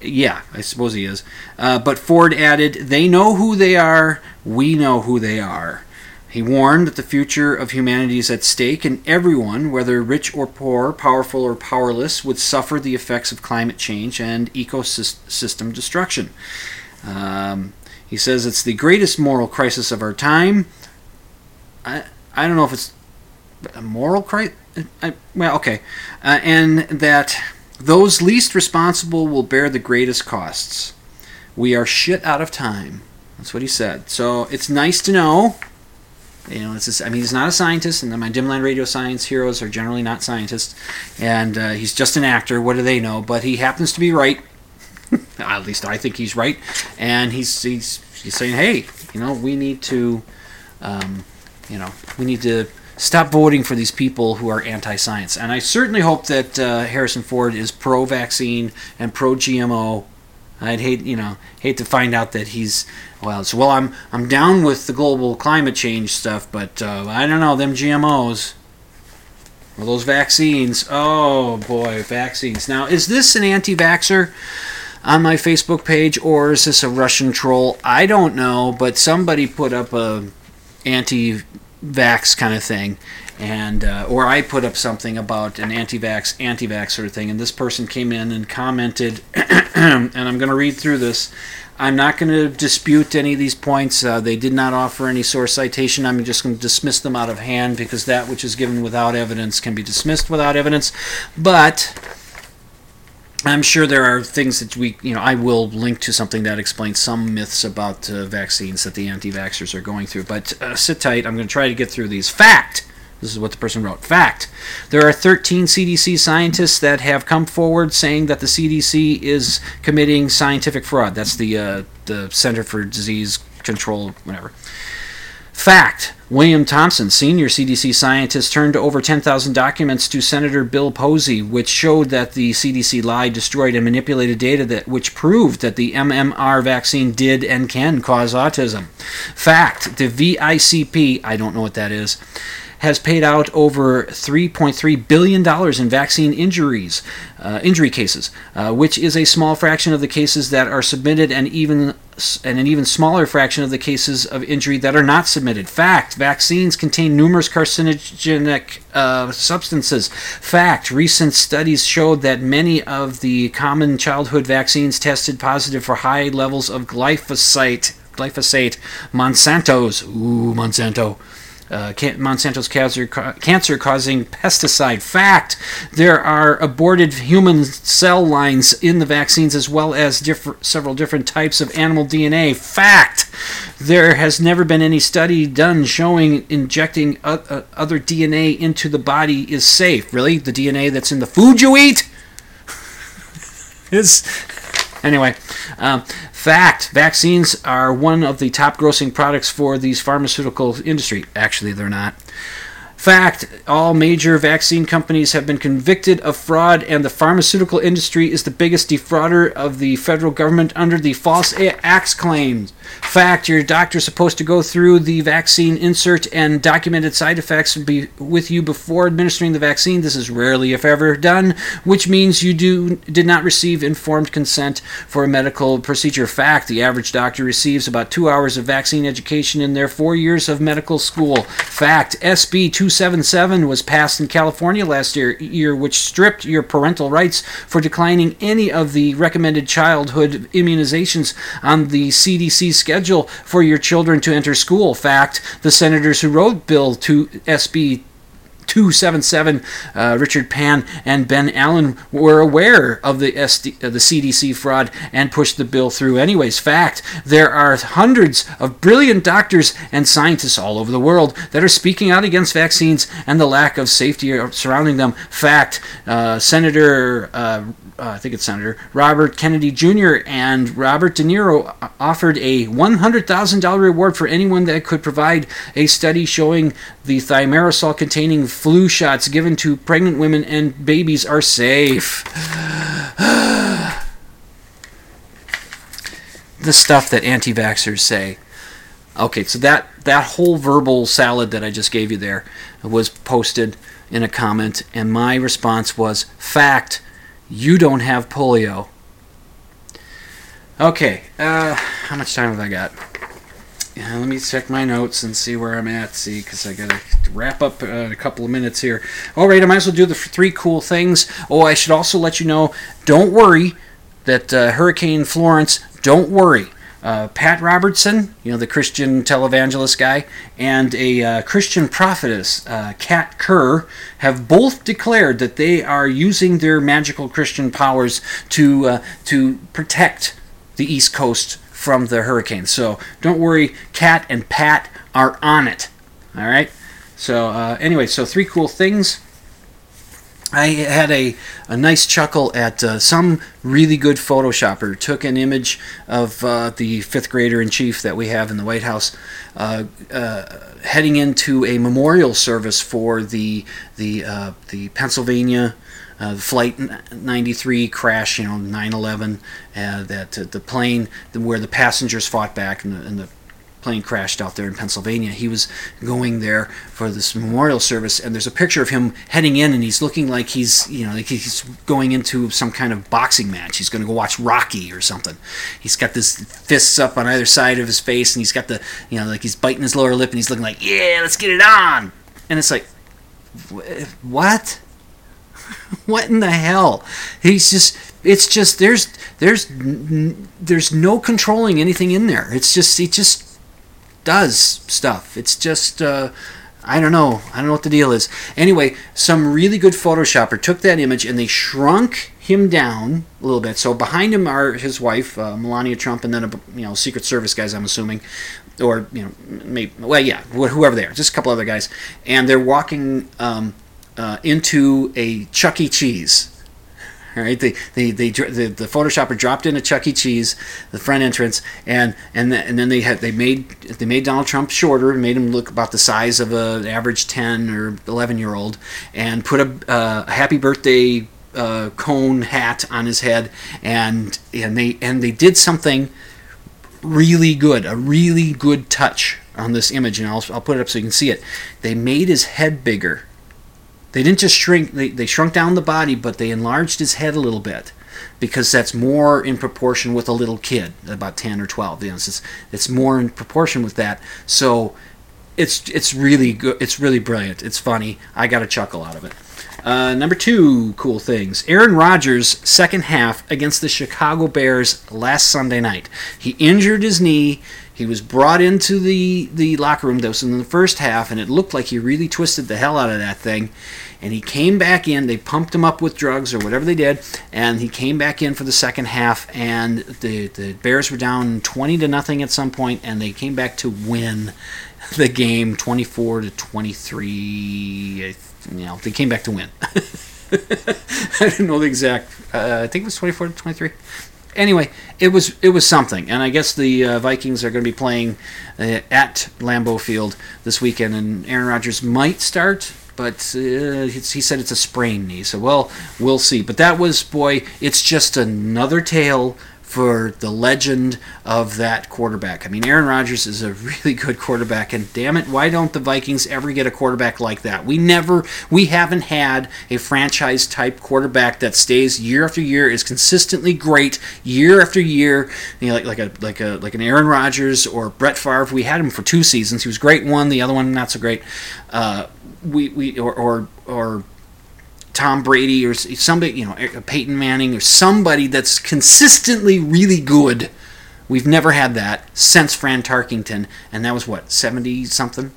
yeah, I suppose he is. Uh, but Ford added, They know who they are, we know who they are. He warned that the future of humanity is at stake, and everyone, whether rich or poor, powerful or powerless, would suffer the effects of climate change and ecosystem destruction. Um, he says it's the greatest moral crisis of our time. I, I don't know if it's a moral crisis. Well, okay. Uh, and that those least responsible will bear the greatest costs. We are shit out of time. That's what he said. So it's nice to know you know, it's just, I mean, he's not a scientist, and my Dimland Radio Science heroes are generally not scientists, and uh, he's just an actor. What do they know? But he happens to be right. <laughs> At least I think he's right, and he's he's he's saying, hey, you know, we need to, um, you know, we need to stop voting for these people who are anti-science. And I certainly hope that uh, Harrison Ford is pro-vaccine and pro-GMO. I'd hate, you know, hate to find out that he's well. Well, I'm I'm down with the global climate change stuff, but uh, I don't know them GMOs. Well, those vaccines. Oh boy, vaccines. Now, is this an anti-vaxer on my Facebook page, or is this a Russian troll? I don't know, but somebody put up a anti-vax kind of thing, and uh, or I put up something about an anti-vax, anti-vax sort of thing, and this person came in and commented, <clears throat> and I'm going to read through this. I'm not going to dispute any of these points. Uh, they did not offer any source citation. I'm just going to dismiss them out of hand because that which is given without evidence can be dismissed without evidence. But I'm sure there are things that we, you know, I will link to something that explains some myths about uh, vaccines that the anti vaxxers are going through. But uh, sit tight. I'm going to try to get through these. Fact! This is what the person wrote. Fact. There are 13 CDC scientists that have come forward saying that the CDC is committing scientific fraud. That's the, uh, the Center for Disease Control, whatever. Fact William Thompson, senior CDC scientist, turned over 10,000 documents to Senator Bill Posey, which showed that the CDC lied, destroyed, and manipulated data that which proved that the MMR vaccine did and can cause autism. Fact The VICP, I don't know what that is, has paid out over 3.3 billion dollars in vaccine injuries, uh, injury cases, uh, which is a small fraction of the cases that are submitted, and even and an even smaller fraction of the cases of injury that are not submitted. Fact: vaccines contain numerous carcinogenic uh, substances. Fact: recent studies showed that many of the common childhood vaccines tested positive for high levels of glyphosate. Glyphosate, Monsanto's. Ooh, Monsanto uh, Monsanto's cancer, cancer causing pesticide. Fact there are aborted human cell lines in the vaccines as well as different, several different types of animal DNA. Fact there has never been any study done showing injecting uh, other DNA into the body is safe. Really? The DNA that's in the food you eat? <laughs> is. Anyway, um, Fact vaccines are one of the top grossing products for these pharmaceutical industry. Actually, they're not. Fact all major vaccine companies have been convicted of fraud, and the pharmaceutical industry is the biggest defrauder of the federal government under the False Acts claims. Fact your doctor is supposed to go through the vaccine insert and documented side effects be with you before administering the vaccine. This is rarely, if ever, done, which means you do did not receive informed consent for a medical procedure. Fact the average doctor receives about two hours of vaccine education in their four years of medical school. Fact SB 277 was passed in California last year, year, which stripped your parental rights for declining any of the recommended childhood immunizations on the CDC schedule for your children to enter school. Fact, the senators who wrote Bill 2 SB 277, uh, Richard Pan and Ben Allen were aware of the, SD, uh, the CDC fraud and pushed the bill through anyways. Fact, there are hundreds of brilliant doctors and scientists all over the world that are speaking out against vaccines and the lack of safety surrounding them. Fact, uh, Senator uh, I think it's Senator Robert Kennedy Jr. and Robert De Niro offered a $100,000 reward for anyone that could provide a study showing the thimerosal containing flu shots given to pregnant women and babies are safe. <sighs> the stuff that anti vaxxers say. Okay, so that, that whole verbal salad that I just gave you there was posted in a comment, and my response was fact you don't have polio. Okay, uh, how much time have I got? Yeah, let me check my notes and see where I'm at. See, because I gotta wrap up uh, a couple of minutes here. All right, I might as well do the three cool things. Oh, I should also let you know. Don't worry that uh, Hurricane Florence. Don't worry. Uh, Pat Robertson, you know, the Christian televangelist guy, and a uh, Christian prophetess, uh, Kat Kerr, have both declared that they are using their magical Christian powers to uh, to protect the East Coast from the hurricane. So don't worry, Kat and Pat are on it. All right. So uh, anyway, so three cool things. I had a, a nice chuckle at uh, some really good Photoshopper took an image of uh, the fifth grader in chief that we have in the White House uh, uh heading into a memorial service for the the uh, the Pennsylvania uh, flight 93 crash, you know 9/11, that the plane where the passengers fought back and the, and the plane crashed out there in Pennsylvania. He was going there for this memorial service, and there's a picture of him heading in, and he's looking like he's, you know, like he's going into some kind of boxing match. He's going to go watch Rocky or something. He's got this fists up on either side of his face, and he's got the, you know, like he's biting his lower lip, and he's looking like, yeah, let's get it on. And it's like, what? <laughs> what in the hell? He's just it's just there's there's there's no controlling anything in there. It's just it just does stuff. It's just uh, I don't know. I don't know what the deal is. Anyway, some really good photoshopper took that image and they shrunk him down a little bit. So behind him are his wife, uh, Melania Trump, and then a you know Secret Service guys. I'm assuming, or you know maybe well yeah whoever they are, just a couple other guys, and they're walking um, uh, into a Chuck E. Cheese. Right, they, they, they, the, the photoshopper dropped in a Chuck E. Cheese, the front entrance, and and, th- and then they had they made they made Donald Trump shorter, made him look about the size of a- an average ten or eleven year old, and put a, uh, a happy birthday uh, cone hat on his head, and and they and they did something really good, a really good touch on this image, and I'll, I'll put it up so you can see it. They made his head bigger. They didn't just shrink, they, they shrunk down the body, but they enlarged his head a little bit because that's more in proportion with a little kid, about 10 or 12. You know, it's, it's more in proportion with that. So it's it's really good. It's really brilliant. It's funny. I got a chuckle out of it. Uh, number two, cool things. Aaron Rodgers' second half against the Chicago Bears last Sunday night. He injured his knee. He was brought into the, the locker room. That was in the first half, and it looked like he really twisted the hell out of that thing. And he came back in. They pumped him up with drugs or whatever they did, and he came back in for the second half. And the the Bears were down 20 to nothing at some point, and they came back to win <laughs> the game 24 to 23. You know, they came back to win. <laughs> I don't know the exact. Uh, I think it was 24 to 23. Anyway, it was it was something, and I guess the uh, Vikings are going to be playing uh, at Lambeau Field this weekend, and Aaron Rodgers might start, but uh, he said it's a sprained knee, so well, we'll see. But that was boy, it's just another tale for the legend of that quarterback. I mean, Aaron Rodgers is a really good quarterback, and damn it, why don't the Vikings ever get a quarterback like that? We never, we haven't had a franchise type quarterback that stays year after year, is consistently great year after year. You know, like like a like a like an Aaron Rodgers or Brett Favre. We had him for two seasons. He was great one, the other one not so great. Uh, we we or or or Tom Brady or somebody, you know, Peyton Manning or somebody that's consistently really good. We've never had that since Fran Tarkenton, and that was what, 70 something?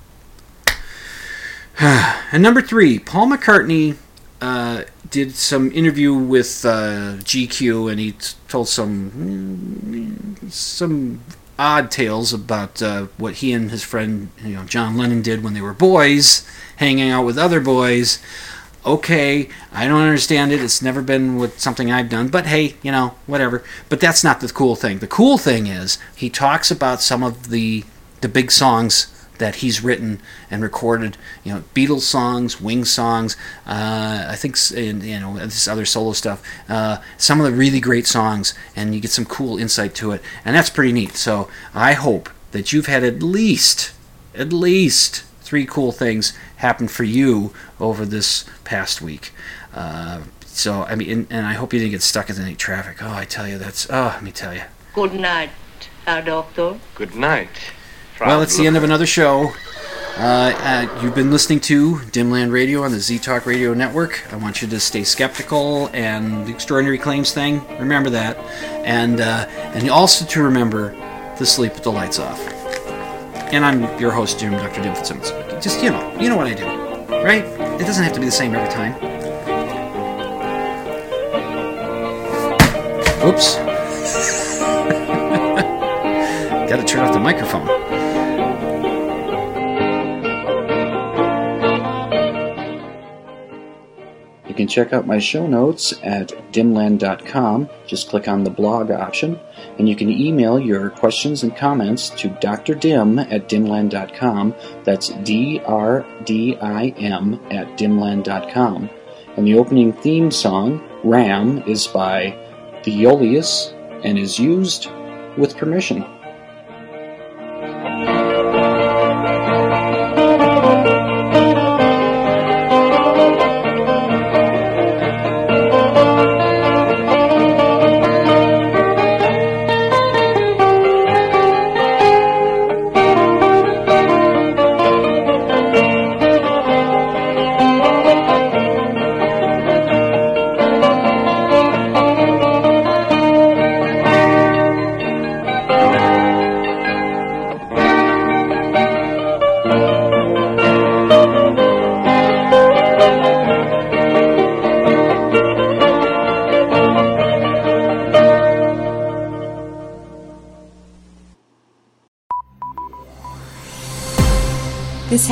<sighs> and number three, Paul McCartney uh, did some interview with uh, GQ, and he t- told some some odd tales about uh, what he and his friend, you know, John Lennon did when they were boys, hanging out with other boys okay, I don't understand it. It's never been with something I've done, but hey, you know, whatever. But that's not the cool thing. The cool thing is he talks about some of the the big songs that he's written and recorded. You know, Beatles songs, Wings songs. Uh, I think you know this other solo stuff. Uh, some of the really great songs, and you get some cool insight to it, and that's pretty neat. So I hope that you've had at least at least three cool things happen for you over this past week. Uh, so I mean, and, and, I hope you didn't get stuck in any traffic. Oh, I tell you, that's oh, let me tell you. Good night, Herr Doctor. Good night. Well, it's the end of another show. Uh, uh, you've been listening to Dimland Radio on the Z Talk Radio Network. I want you to stay skeptical and the extraordinary claims thing. Remember that, and uh, and also to remember to sleep with the lights off. And I'm your host, Jim, Dr. Dim Fitzsimmons. Just, you know, you know what I do, right? It doesn't have to be the same every time. Oops. <laughs> Gotta turn off the microphone. You can check out my show notes at dimland.com. Just click on the blog option, and you can email your questions and comments to drdim at dimland.com. That's D R D I M at dimland.com. And the opening theme song, Ram, is by The Iolius and is used with permission.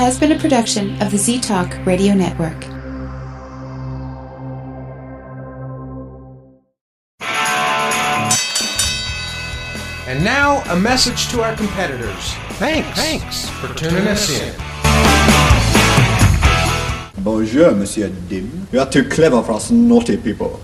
Has been a production of the Z Talk Radio Network. And now, a message to our competitors. Thanks. Thanks for tuning us in. Bonjour, Monsieur Dim. You are too clever for us naughty people.